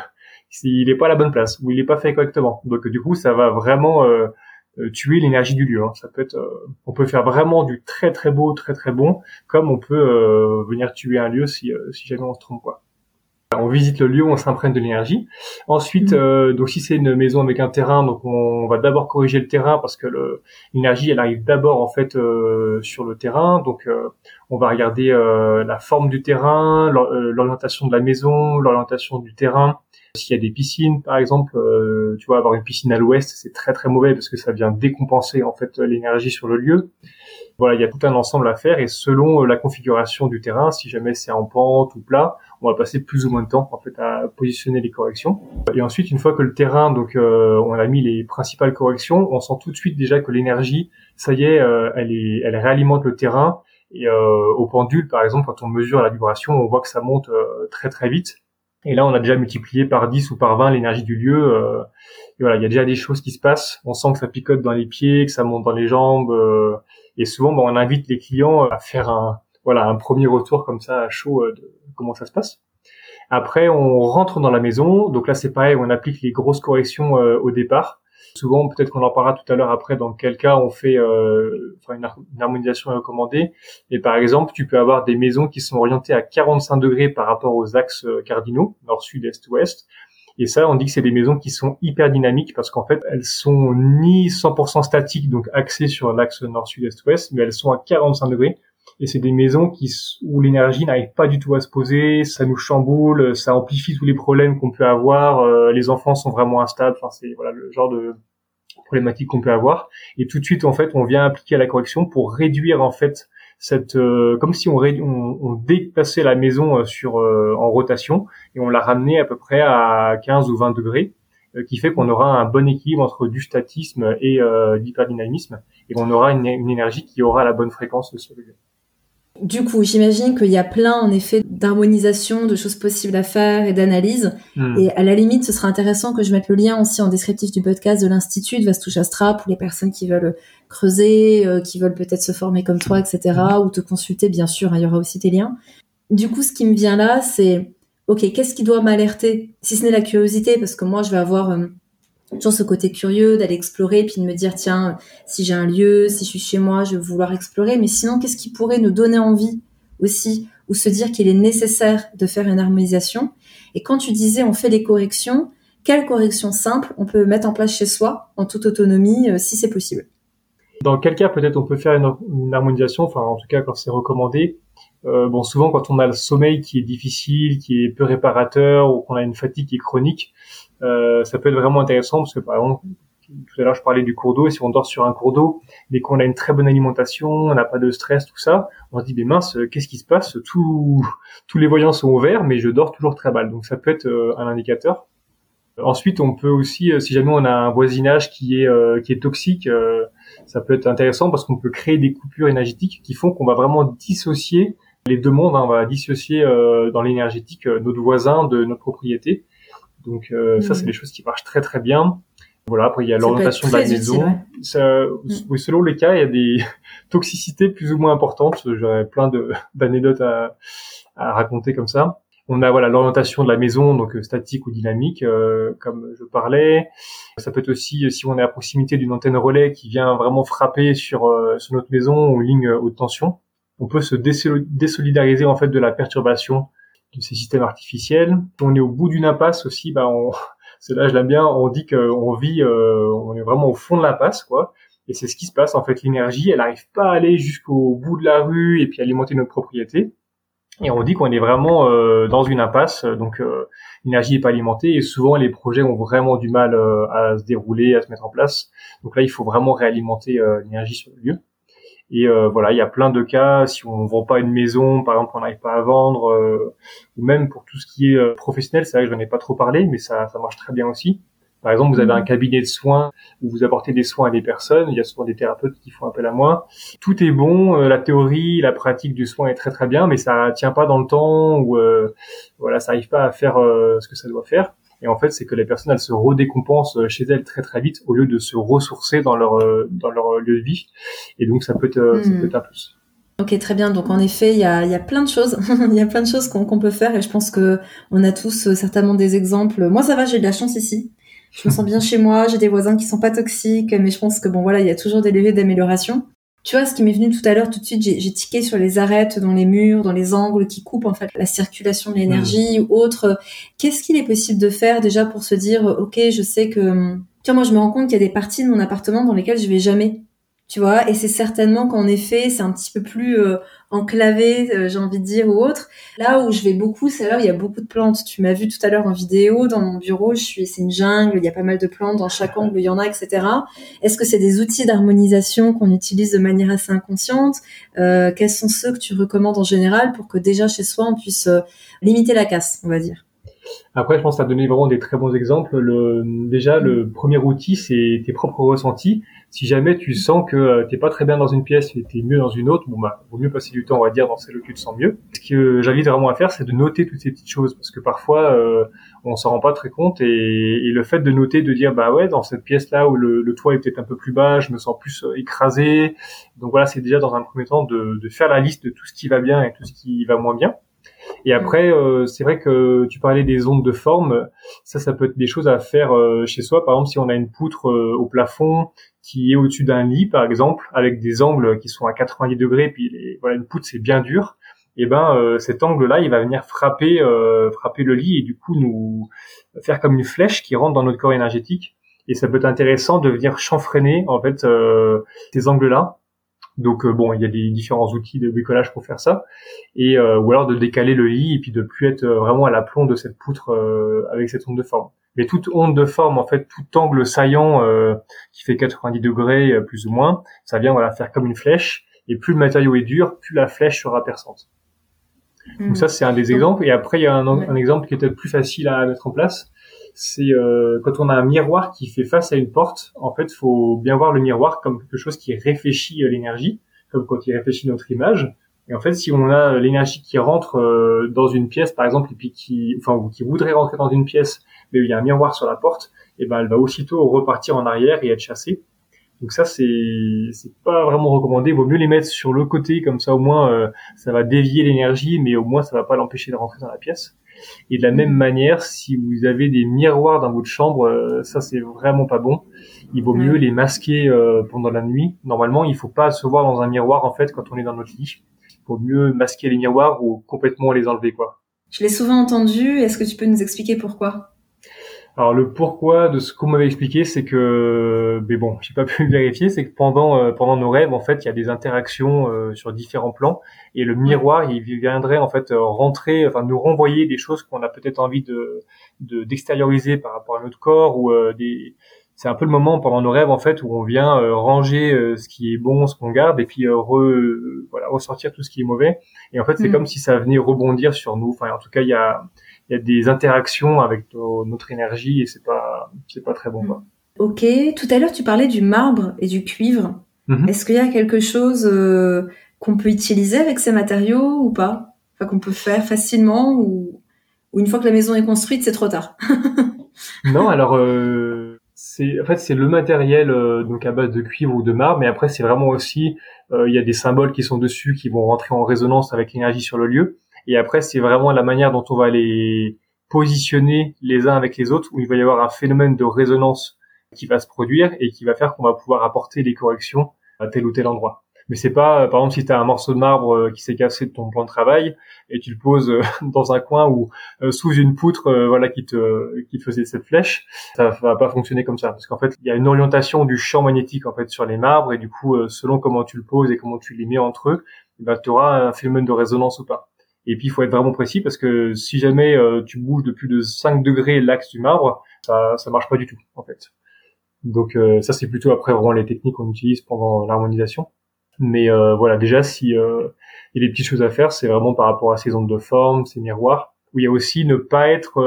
il est pas à la bonne place ou il est pas fait correctement. Donc du coup, ça va vraiment tuer l'énergie du lieu. Hein. Ça peut être, on peut faire vraiment du très très beau, très très bon, comme on peut venir tuer un lieu si, si jamais on se trompe quoi on visite le lieu, on s'imprègne de l'énergie. Ensuite, mm. euh, donc si c'est une maison avec un terrain, donc on va d'abord corriger le terrain parce que l'énergie, elle arrive d'abord en fait euh, sur le terrain. Donc euh, on va regarder la forme du terrain, l'orientation de la maison, l'orientation du terrain. S'il y a des piscines, par exemple, tu vois, avoir une piscine à l'ouest, c'est très très mauvais parce que ça vient décompenser en fait l'énergie sur le lieu. Voilà, il y a tout un ensemble à faire et selon la configuration du terrain, si jamais c'est en pente ou plat, on va passer plus ou moins de temps en fait à positionner les corrections. Et ensuite, une fois que le terrain, donc euh, on a mis les principales corrections, on sent tout de suite déjà que l'énergie, ça y est, euh, elle est, elle réalimente le terrain. Et euh, au pendule, par exemple, quand on mesure la vibration, on voit que ça monte très très vite. Et là, on a déjà multiplié par 10 ou par 20 l'énergie du lieu. Et voilà, il y a déjà des choses qui se passent. On sent que ça picote dans les pieds, que ça monte dans les jambes. et souvent, bon, on invite les clients à faire un, voilà, un premier retour comme ça à chaud de comment ça se passe. Après, on rentre dans la maison. Donc là, c'est pareil, on applique les grosses corrections euh, au départ. Souvent, peut-être qu'on en parlera tout à l'heure après, dans quel cas on fait euh, une, harmonisation recommandée. Et par exemple, tu peux avoir des maisons qui sont orientées à 45 degrés par rapport aux axes euh, cardinaux, nord, sud, est, ouest. Et ça, on dit que c'est des maisons qui sont hyper dynamiques parce qu'en fait, elles sont ni 100% statiques, donc axées sur l'axe nord, sud, est, ouest, mais elles sont à 45 degrés. Et c'est des maisons qui où l'énergie n'arrive pas du tout à se poser, ça nous chamboule, ça amplifie tous les problèmes qu'on peut avoir, euh, les enfants sont vraiment instables, enfin c'est voilà le genre de problématique qu'on peut avoir. Et tout de suite en fait on vient appliquer la correction pour réduire en fait cette euh, comme si on, on, déplaçait la maison euh, sur en rotation et on la ramenait à peu près à 15 ou 20 degrés qui fait qu'on aura un bon équilibre entre du statisme et l'hyperdynamisme et on aura une, une, énergie qui aura la bonne fréquence le lieu. Du coup, j'imagine qu'il y a plein, en effet, d'harmonisation, de choses possibles à faire et d'analyse. Hmm. Et à la limite, ce sera intéressant que je mette le lien aussi en descriptif du podcast de l'Institut de Vastu Shastra pour les personnes qui veulent creuser, euh, qui veulent peut-être se former comme toi, etc. Hmm. ou te consulter, bien sûr, hein, il y aura aussi tes liens. Du coup, ce qui me vient là, c'est, OK, qu'est-ce qui doit m'alerter? Si ce n'est la curiosité, parce que moi, je vais avoir... Euh, toujours ce côté curieux d'aller explorer puis de me dire tiens si j'ai un lieu si je suis chez moi je vais vouloir explorer. Mais sinon qu'est-ce qui pourrait nous donner envie aussi ou se dire qu'il est nécessaire de faire une harmonisation? Et quand tu disais on fait les corrections quelles corrections simples on peut mettre en place chez soi en toute autonomie euh, si c'est possible? Dans quel cas peut-être on peut faire une, harmonisation? Enfin en tout cas quand c'est recommandé. Euh, bon souvent quand on a le sommeil qui est difficile qui est peu réparateur ou qu'on a une fatigue qui est chronique euh, ça peut être vraiment intéressant parce que par exemple, tout à l'heure je parlais du cours d'eau si on dort sur un cours d'eau mais qu'on a une très bonne alimentation, on n'a pas de stress, tout ça, on se dit mais mince, qu'est-ce qui se passe? Tous les voyants sont ouverts mais je dors toujours très mal. Donc ça peut être euh, un indicateur. Ensuite, on peut aussi, euh, si jamais on a un voisinage qui est qui est toxique, ça peut être intéressant parce qu'on peut créer des coupures énergétiques qui font qu'on va vraiment dissocier les deux mondes. Hein. on va dissocier dans l'énergétique notre voisin de notre propriété donc euh, ça, c'est mm. des choses qui marchent très très bien. Voilà, après il y a l'orientation de la maison. Ça, mm. selon les cas, il y a des toxicités plus ou moins importantes. J'aurais plein d'anecdotes à, à raconter comme ça. On a voilà l'orientation de la maison, donc euh, statique ou dynamique, euh, comme je parlais. Ça peut être aussi si on est à proximité d'une antenne relais qui vient vraiment frapper sur, sur notre maison ou ligne haute tension. On peut se désolidariser en fait de la perturbation de ces systèmes artificiels. On est au bout d'une impasse aussi, bah on, c'est là je l'aime bien, on dit qu'on vit, euh, on est vraiment au fond de l'impasse, quoi. Et c'est ce qui se passe, en fait, l'énergie, elle n'arrive pas à aller jusqu'au bout de la rue et puis alimenter notre propriété. Et on dit qu'on est vraiment euh, dans une impasse, donc euh, l'énergie n'est pas alimentée et souvent les projets ont vraiment du mal euh, à se dérouler, à se mettre en place. Donc là, il faut vraiment réalimenter l'énergie sur le lieu. Et euh, voilà, il y a plein de cas. Si on vend pas une maison, par exemple, on n'arrive pas à vendre, euh, ou même pour tout ce qui est euh, professionnel, c'est vrai que je n'en ai pas trop parlé, mais ça, ça marche très bien aussi. Par exemple, vous avez un mhm. cabinet de soins où vous apportez des soins à des personnes. Il y a souvent des thérapeutes qui font appel à moi. Tout est bon, la théorie, la pratique du soin est très très bien, mais ça tient pas dans le temps ou voilà, ça arrive pas à faire ce que ça doit faire. Et en fait, c'est que les personnes, elles se redécompensent euh, chez elles très très vite au lieu de se ressourcer dans leur euh, dans leur lieu de vie. Et donc, ça peut être, euh, ça hmm. peut être un plus. Ok, très bien. Donc en effet, il y a, y a plein de choses. Il y a plein de choses qu'on peut faire et je pense que on a tous certainement des exemples. Moi, ça va, j'ai de la chance ici. Je me sens bien chez moi. J'ai des voisins qui sont pas toxiques, mais je pense que bon voilà, il y a toujours des leviers d'amélioration. Tu vois, ce qui m'est venu tout à l'heure, tout de suite, j'ai tiqué sur les arêtes dans les murs, dans les angles qui coupent en fait la circulation de l'énergie ou autre. Qu'est-ce qu'il est possible de faire déjà pour se dire, ok, je sais que, tu vois, moi je me rends compte qu'il y a des parties de mon appartement dans lesquelles je vais jamais tu vois et c'est certainement qu'en effet c'est un petit peu plus euh, enclavé euh, j'ai envie de dire ou autre. Là où je vais beaucoup c'est là où il y a beaucoup de plantes. Tu m'as vu tout à l'heure en vidéo dans mon bureau je suis c'est une jungle il y a pas mal de plantes dans chaque angle il y en a etc est-ce que c'est des outils d'harmonisation qu'on utilise de manière assez inconsciente? Euh, quels sont ceux que tu recommandes en général pour que déjà chez soi on puisse euh, limiter la casse on va dire? Après, je pense que tu as donné vraiment des très bons exemples. Le, déjà, le premier outil, c'est tes propres ressentis. Si jamais tu sens que euh, t'es pas très bien dans une pièce et t'es mieux dans une autre, bon bah, vaut mieux passer du temps, on va dire, dans celle où tu te sens mieux. Ce que j'invite vraiment à faire, c'est de noter toutes ces petites choses, parce que parfois, euh, on s'en rend pas très compte, et, et, le fait de noter, de dire, bah ouais, dans cette pièce-là où le, le toit est peut-être un peu plus bas, je me sens plus euh, écrasé. Donc voilà, c'est déjà dans un premier temps de, de faire la liste de tout ce qui va bien et tout ce qui va moins bien. Et après, euh, c'est vrai que tu parlais des ondes de forme. Ça, ça peut être des choses à faire euh, chez soi. Par exemple, si on a une poutre euh, au plafond qui est au-dessus d'un lit, par exemple, avec des angles qui sont à 90 degrés, puis voilà, une poutre c'est bien dur. Et eh ben, cet angle-là, il va venir frapper, frapper le lit et du coup nous faire comme une flèche qui rentre dans notre corps énergétique. Et ça peut être intéressant de venir chanfreiner en fait ces angles-là donc euh, bon, il y a des différents outils de bricolage pour faire ça, et euh, ou alors de décaler le lit et puis de plus être euh, vraiment à l'aplomb de cette poutre avec cette onde de forme. Mais toute onde de forme, en fait, tout angle saillant qui fait 90 degrés plus ou moins, ça vient voilà faire comme une flèche. Et plus le matériau est dur, plus la flèche sera perçante. Donc hmm. ça, c'est un des exemples. Et après, il y a un, un exemple qui est peut-être plus facile à mettre en place c'est euh, quand on a un miroir qui fait face à une porte, en fait, faut bien voir le miroir comme quelque chose qui réfléchit euh, l'énergie, comme quand il réfléchit notre image. Et en fait, si on a l'énergie qui rentre euh, dans une pièce, par exemple, et puis qui, enfin, ou qui voudrait rentrer dans une pièce, mais il y a un miroir sur la porte, et eh ben, elle va aussitôt repartir en arrière et être chassée. Donc ça, c'est c'est pas vraiment recommandé. Il vaut mieux les mettre sur le côté, comme ça au moins ça va dévier l'énergie, mais au moins ça va pas l'empêcher de rentrer dans la pièce. Et de la même manière, si vous avez des miroirs dans votre chambre, euh, ça c'est vraiment pas bon. Il vaut mieux les masquer euh, pendant la nuit. Normalement, il faut pas se voir dans un miroir en fait quand on est dans notre lit. Il vaut mieux masquer les miroirs ou complètement les enlever quoi. Je l'ai souvent entendu. Est-ce que tu peux nous expliquer pourquoi? Alors le pourquoi de ce qu'on m'avait expliqué, c'est que, mais bon, j'ai pas pu vérifier, c'est que pendant euh, pendant nos rêves, en fait, il y a des interactions euh, sur différents plans, et le miroir, il viendrait en fait euh, rentrer, enfin nous renvoyer des choses qu'on a peut-être envie de d'extérioriser par rapport à notre corps ou des c'est un peu le moment pendant nos rêves en fait où on vient ranger ce qui est bon, ce qu'on garde et puis re, voilà ressortir tout ce qui est mauvais. Et en fait, c'est mm. comme si ça venait rebondir sur nous. Enfin, en tout cas, il y a il y a des interactions avec notre énergie et c'est pas c'est pas très bon quoi. Ok, tout à l'heure tu parlais du marbre et du cuivre. Mm-hmm. Est-ce qu'il y a quelque chose euh, qu'on peut utiliser avec ces matériaux ou pas? Enfin qu'on peut faire facilement ou, ou une fois que la maison est construite c'est trop tard Non, alors euh, c'est en fait c'est le matériel euh, donc à base de cuivre ou de marbre, mais après c'est vraiment aussi euh, il y a des symboles qui sont dessus qui vont rentrer en résonance avec l'énergie sur le lieu. Et après, c'est vraiment la manière dont on va les positionner les uns avec les autres, où il va y avoir un phénomène de résonance qui va se produire et qui va faire qu'on va pouvoir apporter des corrections à tel ou tel endroit. Mais c'est pas, par exemple, si tu as un morceau de marbre euh, qui s'est cassé de ton plan de travail et tu le poses euh, dans un coin ou euh, sous une poutre, voilà, qui te qui faisait cette flèche, ça va pas fonctionner comme ça parce qu'en fait, il y a une orientation du champ magnétique en fait sur les marbres et du coup, selon comment tu le poses et comment tu les mets entre eux, bah, tu auras un phénomène de résonance ou pas. Et puis il faut être vraiment précis parce que si jamais euh, tu bouges de plus de 5 degrés l'axe du marbre, ça ça marche pas du tout en fait. Donc euh, ça c'est plutôt après vraiment les techniques qu'on utilise pendant l'harmonisation. Mais voilà, déjà si il y a des petites choses à faire, c'est vraiment par rapport à ces ondes de forme, ces miroirs, où il y a aussi ne pas être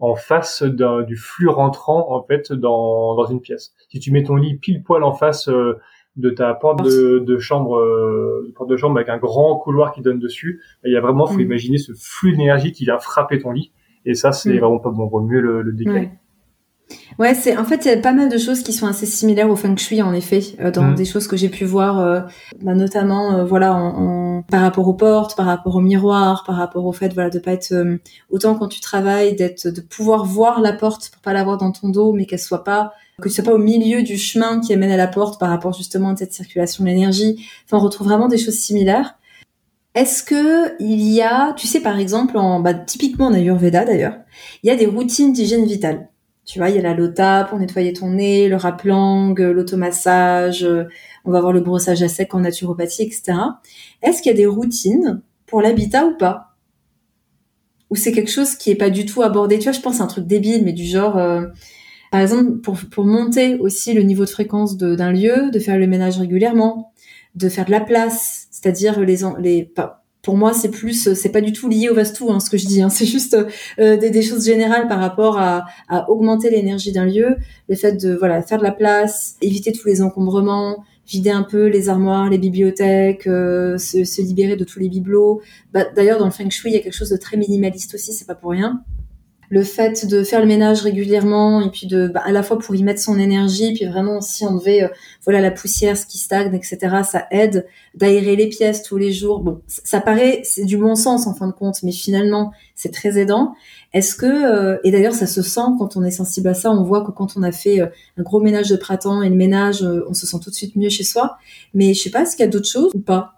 en face du flux rentrant en fait dans, dans une pièce. Si tu mets ton lit pile poil en face euh, de ta porte de, de chambre, euh, porte de chambre avec un grand couloir qui donne dessus, il y a vraiment, faut mm. imaginer ce flux d'énergie qui vient frapper ton lit. Et ça, c'est mm. vraiment pas bon. Vaut mieux le, le décaler. Ouais, c'est en fait il y a pas mal de choses qui sont assez similaires au feng shui en effet euh, dans mm. des choses que j'ai pu voir euh, bah, notamment euh, voilà en, par rapport aux portes, par rapport au miroir, par rapport au fait voilà de pas être autant quand tu travailles d'être de pouvoir voir la porte pour pas la voir dans ton dos mais qu'elle soit pas que tu sois pas au milieu du chemin qui amène à la porte par rapport justement à cette circulation de l'énergie. Enfin on retrouve vraiment des choses similaires. Est-ce que il y a, tu sais par exemple en bah, typiquement en Ayurveda d'ailleurs, il y a des routines d'hygiène vitale. Tu vois, il y a la lota pour nettoyer ton nez, le raplang, l'automassage, on va voir le brossage à sec en naturopathie, etc. Est-ce qu'il y a des routines pour l'habitat ou pas? Ou c'est quelque chose qui est pas du tout abordé? Tu vois, je pense à un truc débile, mais du genre, euh, par exemple, pour, pour monter aussi le niveau de fréquence d'un lieu, de faire le ménage régulièrement, de faire de la place, c'est-à-dire les, les pour moi, c'est plus, c'est pas du tout lié au vastou, hein, ce que je dis. Hein. c'est juste euh, des, choses générales par rapport à, augmenter l'énergie d'un lieu, le fait de voilà faire de la place, éviter tous les encombrements, vider un peu les armoires, les bibliothèques, euh, se, libérer de tous les bibelots. Bah, D'ailleurs, dans le feng shui, il y a quelque chose de très minimaliste aussi, c'est pas pour rien. Le fait de faire le ménage régulièrement et puis de bah, à la fois pour y mettre son énergie puis vraiment si on devait euh, voilà la poussière ce qui stagne etc ça aide d'aérer les pièces tous les jours. Bon ça paraît c'est du bon sens en fin de compte mais finalement c'est très aidant est-ce que euh, et d'ailleurs ça se sent quand on est sensible à ça on voit que quand on a fait euh, un gros ménage de printemps et le ménage on se sent tout de suite mieux chez soi mais je sais pas est-ce qu'il y a d'autres choses ou pas?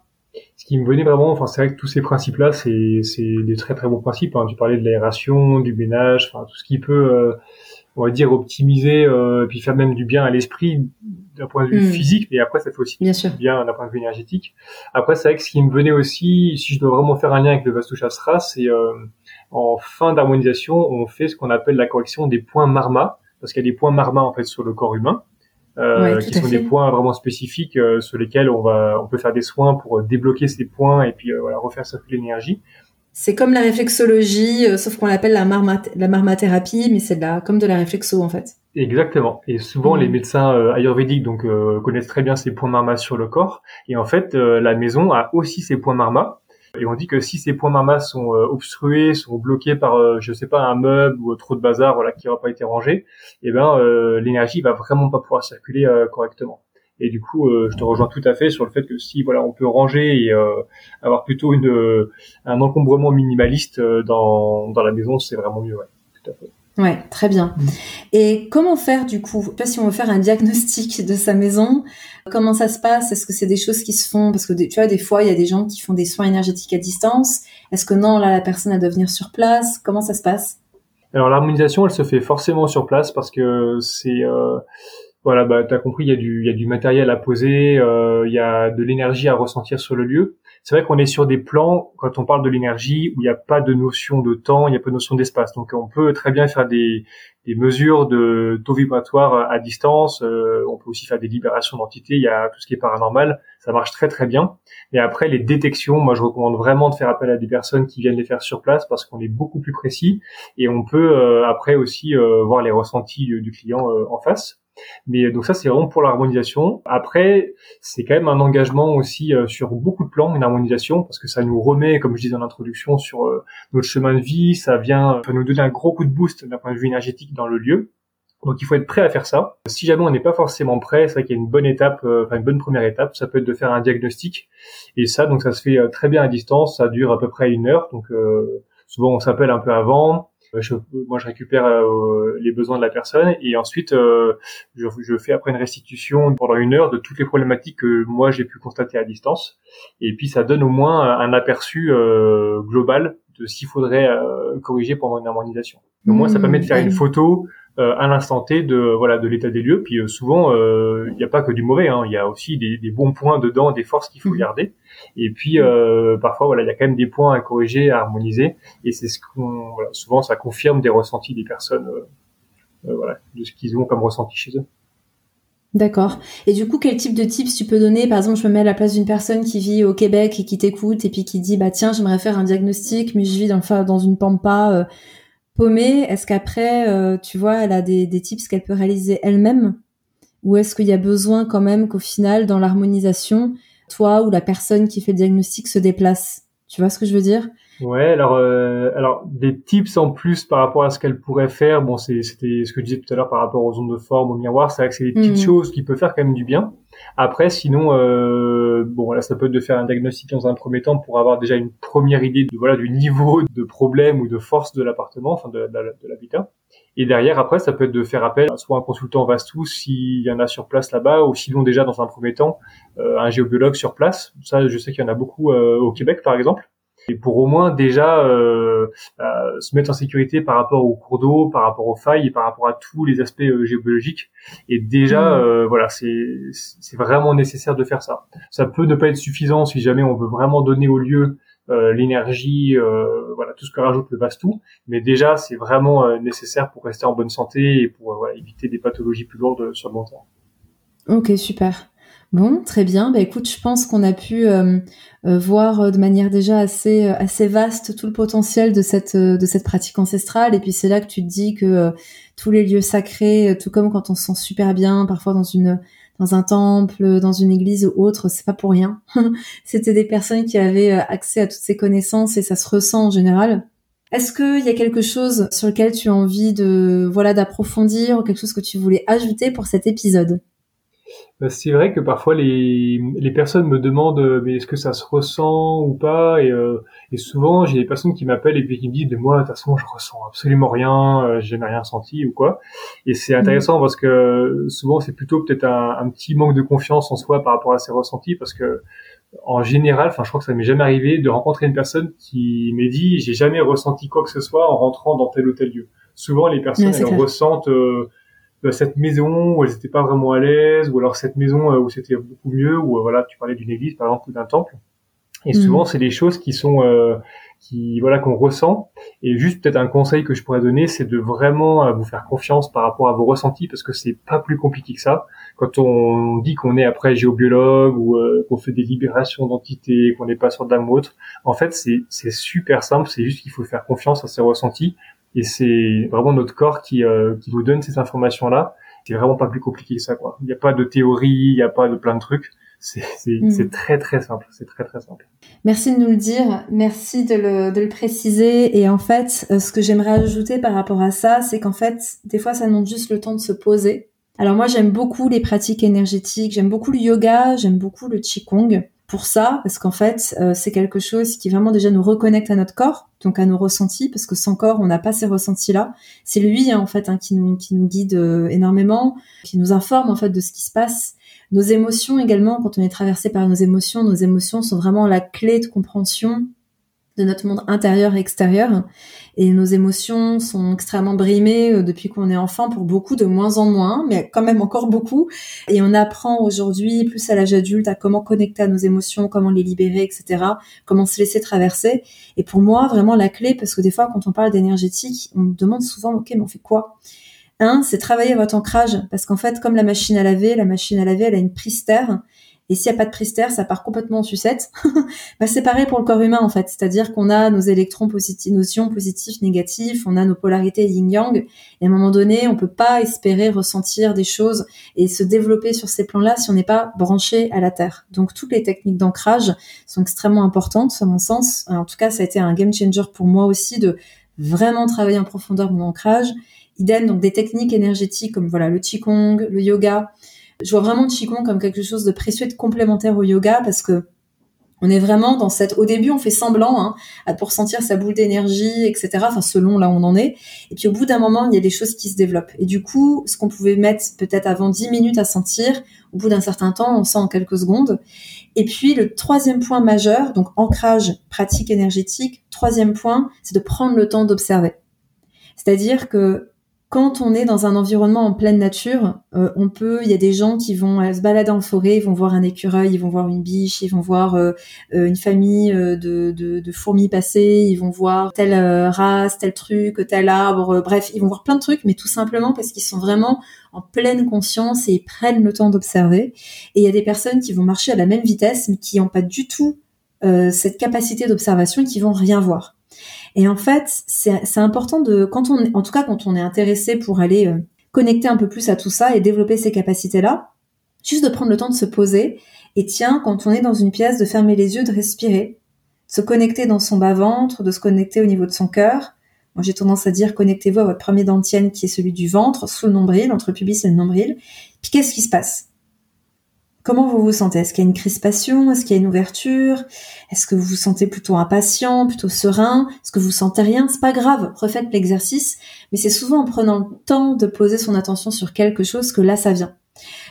Ce qui me venait vraiment, enfin c'est vrai que tous ces principes-là, c'est c'est des très très bons principes. Hein. Tu parlais de l'aération, du ménage, enfin tout ce qui peut, euh, on va dire, optimiser euh, et puis faire même du bien à l'esprit d'un point de vue hmm. physique, mais après ça fait aussi bien, bien d'un point de vue énergétique. Après c'est vrai que ce qui me venait aussi, si je dois vraiment faire un lien avec le Vastu Shastra, c'est euh, en fin d'harmonisation, on fait ce qu'on appelle la correction des points marma, parce qu'il y a des points marma en fait sur le corps humain. Euh, qui sont des points vraiment spécifiques euh, sur lesquels on va, on peut faire des soins pour euh, débloquer ces points et puis voilà refaire circuler l'énergie. C'est comme la réflexologie, sauf qu'on l'appelle la, la marmathérapie, mais c'est de comme de la réflexo en fait. Exactement. Et souvent, les mm. médecins ayurvédiques donc connaissent très bien ces points marma sur le corps. Et en fait, la maison a aussi ces points marma. Et on dit que si ces points marmas sont euh, obstrués, sont bloqués par, euh, je sais pas, un meuble ou trop de bazar, voilà, qui n'aura pas été rangé, eh ben euh, l'énergie va vraiment pas pouvoir circuler correctement. Et du coup, je te rejoins tout à fait sur le fait que si voilà, on peut ranger et avoir plutôt une un encombrement minimaliste dans dans la maison, c'est vraiment mieux. Ouais, tout à fait. Ouais, très bien. Mm. Et comment faire du coup? Pas si on veut faire un diagnostic de sa maison, comment ça se passe? Est-ce que c'est des choses qui se font? Parce que tu vois, des fois, il y a des gens qui font des soins énergétiques à distance. Est-ce que non, là, la personne a doit venir sur place? Comment ça se passe? Alors l'harmonisation, elle se fait forcément sur place parce que c'est euh, voilà, bah t'as compris, il y a du il y a du matériel à poser, euh, il y a de l'énergie à ressentir sur le lieu c'est vrai qu'on est sur des plans, quand on parle de l'énergie, où il n'y a pas de notion de temps, il n'y a pas de notion d'espace. Donc on peut très bien faire des, des mesures de taux vibratoire à distance, euh, on peut aussi faire des libérations d'entités, il y a tout ce qui est paranormal, ça marche très très bien. Et après les détections, moi je recommande vraiment de faire appel à des personnes qui viennent les faire sur place parce qu'on est beaucoup plus précis et on peut euh, après aussi euh, voir les ressentis du client en face. Mais euh, donc ça, c'est vraiment pour l'harmonisation. Après, c'est quand même un engagement aussi euh, sur beaucoup de plans, une harmonisation, parce que ça nous remet, comme je disais en introduction, sur euh, notre chemin de vie. Ça vient nous donner un gros coup de boost d'un point de vue énergétique dans le lieu. Donc il faut être prêt à faire ça. Si jamais on n'est pas forcément prêt, c'est vrai qu'il y a une bonne étape, enfin une bonne première étape, ça peut être de faire un diagnostic. Et ça, donc ça se fait très bien à distance, ça dure à peu près une heure. Donc souvent on s'appelle un peu avant, euh, je, moi je récupère euh, les besoins de la personne et ensuite euh, je, je, fais après une restitution pendant une heure de toutes les problématiques que moi j'ai pu constater à distance et puis ça donne au moins un aperçu global de ce qu'il faudrait corriger pendant une harmonisation. Au moins ça permet de faire une photo euh, à l'instant T de voilà de l'état des lieux. Puis euh, souvent, euh, il n'y a pas que du mauvais. Hein. Il y a aussi des, des, bons points dedans, des forces qu'il faut mmh. garder. Et puis parfois, voilà, il y a quand même des points à corriger, à harmoniser. Et c'est ce qu'on voilà, souvent ça confirme des ressentis des personnes, voilà, de ce qu'ils ont comme ressenti chez eux. D'accord. Et du coup, quel type de tips tu peux donner? Par exemple, je me mets à la place d'une personne qui vit au Québec et qui t'écoute et puis qui dit bah tiens, j'aimerais faire un diagnostic, mais je vis dans, dans une pampa euh, paumée. Est-ce qu'après, euh, tu vois, elle a des, des tips qu'elle peut réaliser elle-même? Ou est-ce qu'il y a besoin quand même qu'au final, dans l'harmonisation, toi ou la personne qui fait le diagnostic se déplace? Tu vois ce que je veux dire? Ouais, alors euh, alors des tips en plus par rapport à ce qu'elle pourrait faire. Bon, c'était ce que je disais tout à l'heure par rapport aux ondes de forme, au miroir. C'est vrai que c'est des petites mhm. choses qui peuvent faire quand même du bien. Après, sinon, euh, bon, là, ça peut être de faire un diagnostic dans un premier temps pour avoir déjà une première idée de voilà du niveau de problème ou de force de l'appartement, enfin de, de, l'habitat. Et derrière, après, ça peut être de faire appel à soit un consultant Vastou s'il y en a sur place là-bas, ou sinon déjà dans un premier temps euh, un géobiologue sur place. Ça, je sais qu'il y en a beaucoup euh, au Québec, par exemple et pour au moins déjà euh, euh, se mettre en sécurité par rapport aux cours d'eau, par rapport aux failles et par rapport à tous les aspects euh, géobiologiques. Et déjà, mmh. voilà, c'est c'est vraiment nécessaire de faire ça. Ça peut ne pas être suffisant si jamais on veut vraiment donner au lieu l'énergie, voilà, tout ce que rajoute le Vastou. Mais déjà, c'est vraiment nécessaire pour rester en bonne santé et pour voilà, éviter des pathologies plus lourdes sur le long terme. Ok, super. Bon, très bien. Bah écoute, je pense qu'on a pu euh, euh, voir euh, de manière déjà assez assez vaste tout le potentiel de cette de cette pratique ancestrale. Et puis c'est là que tu te dis que tous les lieux sacrés, tout comme quand on se sent super bien, parfois dans une dans un temple, dans une église ou autre, c'est pas pour rien. C'était des personnes qui avaient accès à toutes ces connaissances et ça se ressent en général. Est-ce qu'il y a quelque chose sur lequel tu as envie de voilà d'approfondir ou quelque chose que tu voulais ajouter pour cet épisode? C'est vrai que parfois les, les personnes me demandent euh, mais est-ce que ça se ressent ou pas? Et, euh, et souvent j'ai des personnes qui m'appellent et puis qui me disent mais moi de toute façon je ressens absolument rien, euh, je n'ai rien senti ou quoi et c'est mmh. intéressant parce que souvent c'est plutôt peut-être un, un, petit manque de confiance en soi par rapport à ces ressentis parce que en général, enfin je crois que ça m'est jamais arrivé de rencontrer une personne qui m'ait dit j'ai jamais ressenti quoi que ce soit en rentrant dans tel ou tel lieu. Souvent les personnes elles ressentent euh, cette maison où elles n'étaient pas vraiment à l'aise, ou alors cette maison euh, où c'était beaucoup mieux, ou euh, voilà, tu parlais d'une église par exemple ou d'un temple. Et souvent, mm. c'est des choses qui sont euh, qui voilà qu'on ressent. Et juste peut-être un conseil que je pourrais donner, c'est de vraiment vous faire confiance par rapport à vos ressentis, parce que c'est pas plus compliqué que ça. Quand on dit qu'on est après géobiologue ou qu'on fait des libérations d'entités, qu'on n'est pas sur d'âme ou autre, en fait, c'est c'est super simple. C'est juste qu'il faut faire confiance à ses ressentis et c'est vraiment notre corps qui, euh, qui vous donne ces informations-là. C'est vraiment pas plus compliqué que ça, quoi. Il n'y a pas de théorie, il n'y a pas de plein de trucs. C'est mm. très très simple. C'est très très simple. Merci de nous le dire. Merci de le, de le préciser. Et en fait, euh, ce que j'aimerais ajouter par rapport à ça, c'est qu'en fait, des fois, ça demande juste le temps de se poser. Alors moi, j'aime beaucoup les pratiques énergétiques. J'aime beaucoup le yoga. J'aime beaucoup le qigong pour ça, parce qu'en fait, euh, c'est quelque chose qui vraiment déjà nous reconnecte à notre corps, donc à nos ressentis, parce que sans corps, on n'a pas ces ressentis-là. C'est lui, hein, en fait, hein, qui, nous, qui nous guide euh, énormément, qui nous informe, en fait, de ce qui se passe. Nos émotions également, quand on est traversé par nos émotions, nos émotions sont vraiment la clé de compréhension de notre monde intérieur et extérieur. Et nos émotions sont extrêmement brimées euh, depuis qu'on est enfant pour beaucoup, de moins en moins, mais quand même encore beaucoup. Et on apprend aujourd'hui, plus à l'âge adulte, à comment connecter à nos émotions, comment les libérer, etc., comment se laisser traverser. Et pour moi, vraiment la clé, parce que des fois, quand on parle d'énergétique, on me demande souvent, OK, mais on fait quoi? Un, c'est travailler votre ancrage, parce qu'en fait, comme la machine à laver, la machine à laver, elle a une prise terre, et s'il n'y a pas de pristère, ça part complètement en sucette. bah, c'est pareil pour le corps humain en fait, c'est-à-dire qu'on a nos électrons positifs, nos ions positifs, négatifs, on a nos polarités yin-yang, et à un moment donné, on peut pas espérer ressentir des choses et se développer sur ces plans-là si on n'est pas branché à la terre. Donc toutes les techniques d'ancrage sont extrêmement importantes, à mon sens. En tout cas, ça a été un game changer pour moi aussi de vraiment travailler en profondeur mon ancrage. Idem, donc des techniques énergétiques comme voilà le qigong, le yoga, je vois vraiment le Qigong comme quelque chose de précieux et de complémentaire au yoga parce que on est vraiment dans cette. Au début, on fait semblant hein, pour sentir sa boule d'énergie, etc. Enfin, selon là où on en est. Et puis au bout d'un moment, il y a des choses qui se développent. Et du coup, ce qu'on pouvait mettre peut-être avant 10 minutes à sentir, au bout d'un certain temps, on sent en quelques secondes. Et puis le troisième point majeur, donc ancrage, pratique énergétique. Troisième point, c'est de prendre le temps d'observer. C'est-à-dire que quand on est dans un environnement en pleine nature, euh, on peut, il y a des gens qui vont euh, se balader en forêt, ils vont voir un écureuil, ils vont voir une biche, ils vont voir euh, une famille de, fourmis passer, ils vont voir telle race, tel truc, tel arbre, bref, ils vont voir plein de trucs, mais tout simplement parce qu'ils sont vraiment en pleine conscience et ils prennent le temps d'observer. Et il y a des personnes qui vont marcher à la même vitesse, mais qui n'ont pas du tout cette capacité d'observation et qui vont rien voir. Et en fait, c'est important de, en tout cas quand on est intéressé pour aller euh, connecter un peu plus à tout ça et développer ces capacités-là, juste de prendre le temps de se poser. Et tiens, quand on est dans une pièce, de fermer les yeux, de respirer, de se connecter dans son bas-ventre, de se connecter au niveau de son cœur. Moi, j'ai tendance à dire connectez-vous à votre premier dentienne qui est celui du ventre, sous le nombril, entre pubis et le nombril. Puis qu'est-ce qui se passe? Comment vous vous sentez? Est-ce qu'il y a une crispation? Est-ce qu'il y a une ouverture? Est-ce que vous vous sentez plutôt impatient, plutôt serein? Est-ce que vous sentez rien? C'est pas grave, refaites l'exercice, mais c'est souvent en prenant le temps de poser son attention sur quelque chose que là ça vient.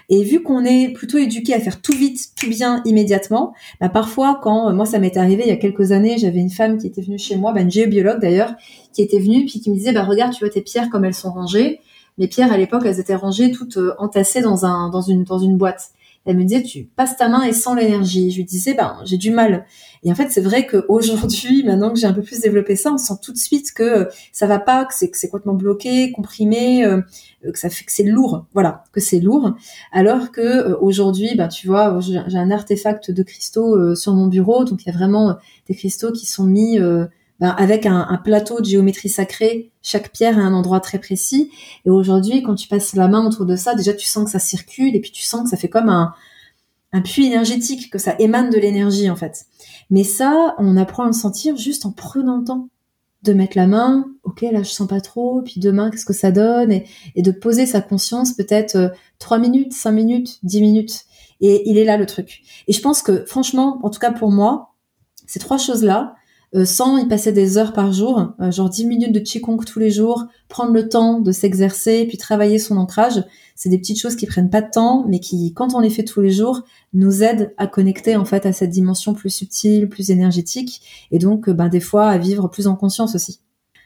Et vu qu'on est plutôt éduqué à faire tout vite, tout bien, immédiatement, bah parfois quand moi ça m'est arrivé il y a quelques années, j'avais une femme qui était venue chez moi, bah une géobiologue d'ailleurs, qui était venue puis qui me disait bah regarde tu vois tes pierres comme elles sont rangées. Mes pierres à l'époque elles étaient rangées toutes euh, entassées dans un dans une dans une boîte. Elle me disait, tu passes ta main et sans l'énergie. Je lui disais, ben, j'ai du mal. Et en fait, c'est vrai qu'aujourd'hui, maintenant que j'ai un peu plus développé ça, on sent tout de suite que ça va pas, que c'est, complètement bloqué, comprimé, euh, que ça fait que c'est lourd. Voilà, que c'est lourd. Alors que euh, aujourd'hui, ben, tu vois, j'ai, un artefact de cristaux euh, sur mon bureau. Donc, il y a vraiment des cristaux qui sont mis ben, avec un, plateau de géométrie sacrée, chaque pierre à un endroit très précis. Et aujourd'hui, quand tu passes la main autour de ça, déjà tu sens que ça circule et puis tu sens que ça fait comme un, un puits énergétique, que ça émane de l'énergie en fait. Mais ça, on apprend à le sentir juste en prenant le temps de mettre la main, ok là je sens pas trop, puis demain qu'est-ce que ça donne, et, de poser sa conscience peut-être euh, trois minutes, cinq minutes, dix minutes. Et il est là le truc. Et je pense que franchement, en tout cas pour moi, ces trois choses-là, sans y passer des heures par jour, euh, genre 10 minutes de Qigong tous les jours, prendre le temps de s'exercer, puis travailler son ancrage. C'est des petites choses qui prennent pas de temps, mais qui, quand on les fait tous les jours, nous aident à connecter en fait à cette dimension plus subtile, plus énergétique, et donc euh, ben, des fois à vivre plus en conscience aussi.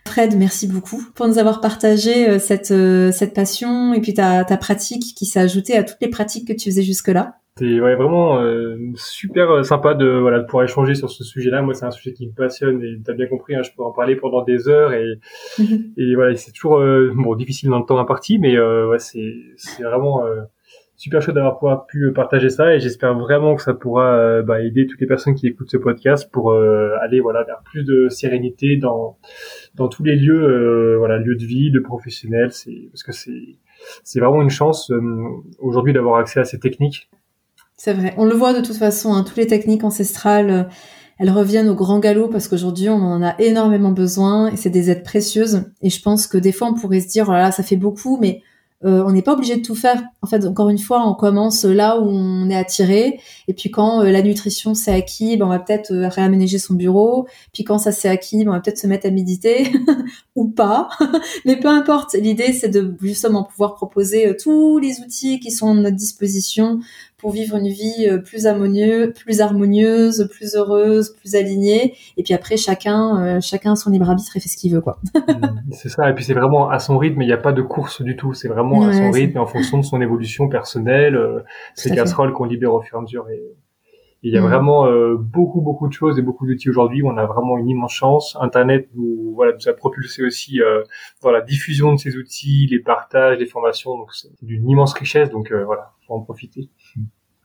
Fred, merci beaucoup pour nous avoir partagé cette, cette passion et puis ta, ta pratique qui s'est ajoutée à toutes les pratiques que tu faisais jusque-là. C'est ouais, vraiment euh, super euh, sympa de voilà de pouvoir échanger sur ce sujet-là. Moi, c'est un sujet qui me passionne et t'as bien compris. Hein, je pourrais en parler pendant des heures et et voilà, c'est toujours euh, bon difficile dans le temps imparti, mais ouais, c'est c'est vraiment super chouette d'avoir pouvoir pu partager ça et j'espère vraiment que ça pourra bah, aider toutes les personnes qui écoutent ce podcast pour aller voilà vers plus de sérénité dans dans tous les lieux voilà lieux de vie, de professionnels. C'est parce que c'est c'est vraiment une chance aujourd'hui d'avoir accès à ces techniques c'est vrai. On le voit de toute façon, hein, toutes les techniques ancestrales, euh, elles reviennent au grand galop parce qu'aujourd'hui, on en a énormément besoin et c'est des aides précieuses. Et je pense que des fois, on pourrait se dire, oh là, ça fait beaucoup, mais euh, on n'est pas obligé de tout faire. En fait, encore une fois, on commence là où on est attiré. Et puis quand euh, la nutrition s'est acquis, ben, on va peut-être réaménager son bureau. Puis quand ça s'est acquis, ben, on va peut-être se mettre à méditer ou pas. Mais peu importe. L'idée, c'est de justement pouvoir proposer tous les outils qui sont à notre disposition pour vivre une vie plus harmonieuse, plus harmonieuse, plus heureuse, plus alignée. Et puis après, chacun, chacun son libre arbitre et fait ce qu'il veut, quoi. c'est ça. Et puis c'est vraiment à son rythme. Il n'y a pas de course du tout. C'est vraiment à son rythme et en fonction de son évolution personnelle, euh, ces casseroles qu'on libère au fur et à mesure. Et, il y a mm. vraiment euh, beaucoup beaucoup de choses et beaucoup d'outils aujourd'hui. On a vraiment une immense chance. Internet nous voilà nous a propulsé aussi euh, dans la diffusion de ces outils, les partages, les formations. Donc c'est d'une immense richesse. Donc euh, voilà, faut en profiter.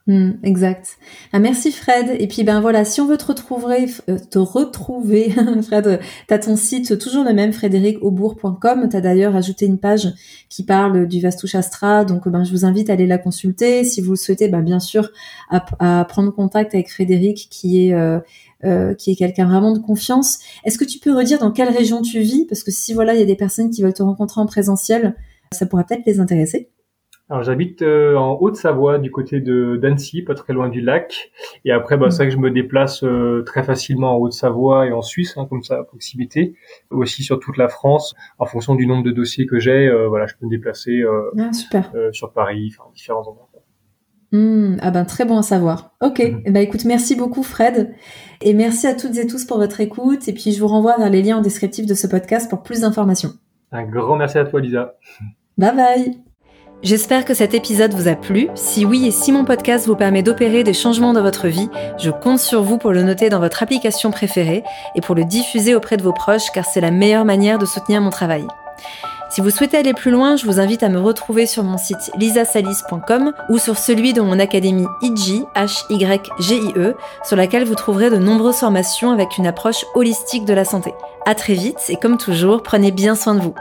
Hmm, exact. Ah, merci Fred. Et puis ben voilà, si on veut te retrouver, euh, te retrouver, Fred, t'as ton site toujours le même, frédéricaubourg.com. T'as d'ailleurs ajouté une page qui parle du Vastu Shastra, donc ben je vous invite à aller la consulter. Si vous le souhaitez, ben bien sûr à, prendre contact avec Frédéric, qui est euh, euh, qui est quelqu'un vraiment de confiance. Est-ce que tu peux redire dans quelle région tu vis? Parce que si voilà, il y a des personnes qui veulent te rencontrer en présentiel, ça pourrait peut-être les intéresser. Alors j'habite euh, en Haute-Savoie, du côté de d'Annecy, pas très loin du lac. Et après, bah, c'est vrai que je me déplace euh, très facilement en Haute-Savoie et en Suisse, hein, comme ça à proximité. Aussi sur toute la France, en fonction du nombre de dossiers que j'ai. Euh, voilà, je peux me déplacer ah, super. sur Paris, enfin différents endroits. Mmh, ah ben très bon à savoir. Ok, mmh. eh ben écoute, merci beaucoup Fred, et merci à toutes et tous pour votre écoute. Et puis je vous renvoie vers les liens en descriptif de ce podcast pour plus d'informations. Un grand merci à toi, Lisa. Bye bye. J'espère que cet épisode vous a plu. Si oui et si mon podcast vous permet d'opérer des changements dans votre vie, je compte sur vous pour le noter dans votre application préférée et pour le diffuser auprès de vos proches car c'est la meilleure manière de soutenir mon travail. Si vous souhaitez aller plus loin, je vous invite à me retrouver sur mon site lisasalis.com ou sur celui de mon académie IG, H-Y-G-I-E, sur laquelle vous trouverez de nombreuses formations avec une approche holistique de la santé. À très vite et comme toujours, prenez bien soin de vous.